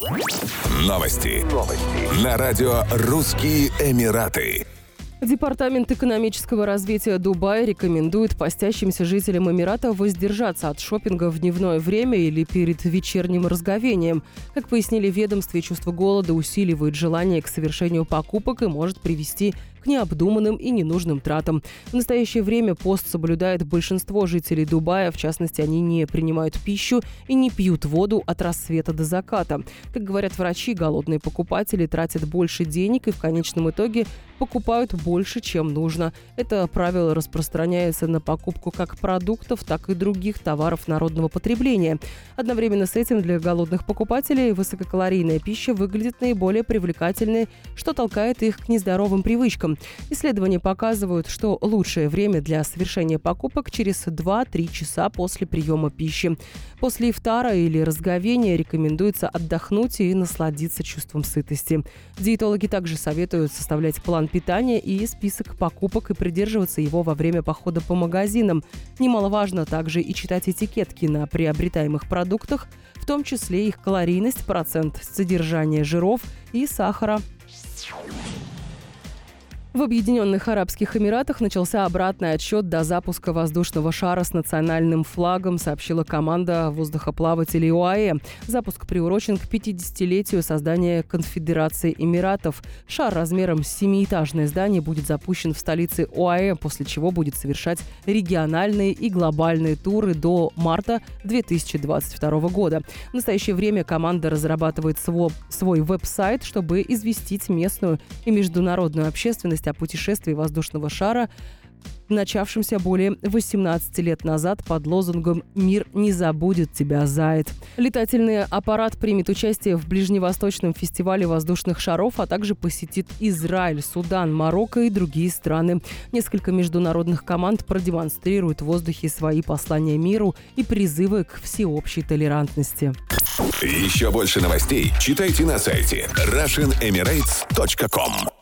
Новости. Новости. На радио «Русские Эмираты». Департамент экономического развития Дубая рекомендует постящимся жителям Эмирата воздержаться от шопинга в дневное время или перед вечерним разговением. Как пояснили ведомстве, чувство голода усиливает желание к совершению покупок и может привести к необдуманным и ненужным тратам. В настоящее время пост соблюдает большинство жителей Дубая, в частности, они не принимают пищу и не пьют воду от рассвета до заката. Как говорят врачи, голодные покупатели тратят больше денег и в конечном итоге покупают больше, чем нужно. Это правило распространяется на покупку как продуктов, так и других товаров народного потребления. Одновременно с этим для голодных покупателей высококалорийная пища выглядит наиболее привлекательной, что толкает их к нездоровым привычкам продуктам. Исследования показывают, что лучшее время для совершения покупок через 2-3 часа после приема пищи. После ифтара или разговения рекомендуется отдохнуть и насладиться чувством сытости. Диетологи также советуют составлять план питания и список покупок и придерживаться его во время похода по магазинам. Немаловажно также и читать этикетки на приобретаемых продуктах, в том числе их калорийность, процент содержания жиров и сахара. В Объединенных Арабских Эмиратах начался обратный отсчет до запуска воздушного шара с национальным флагом, сообщила команда воздухоплавателей ОАЭ. Запуск приурочен к 50-летию создания Конфедерации Эмиратов. Шар размером с семиэтажное здание будет запущен в столице ОАЭ, после чего будет совершать региональные и глобальные туры до марта 2022 года. В настоящее время команда разрабатывает свой, веб-сайт, чтобы известить местную и международную общественность новость о путешествии воздушного шара, начавшемся более 18 лет назад под лозунгом «Мир не забудет тебя, Заяц». Летательный аппарат примет участие в Ближневосточном фестивале воздушных шаров, а также посетит Израиль, Судан, Марокко и другие страны. Несколько международных команд продемонстрируют в воздухе свои послания миру и призывы к всеобщей толерантности. Еще больше новостей читайте на сайте RussianEmirates.com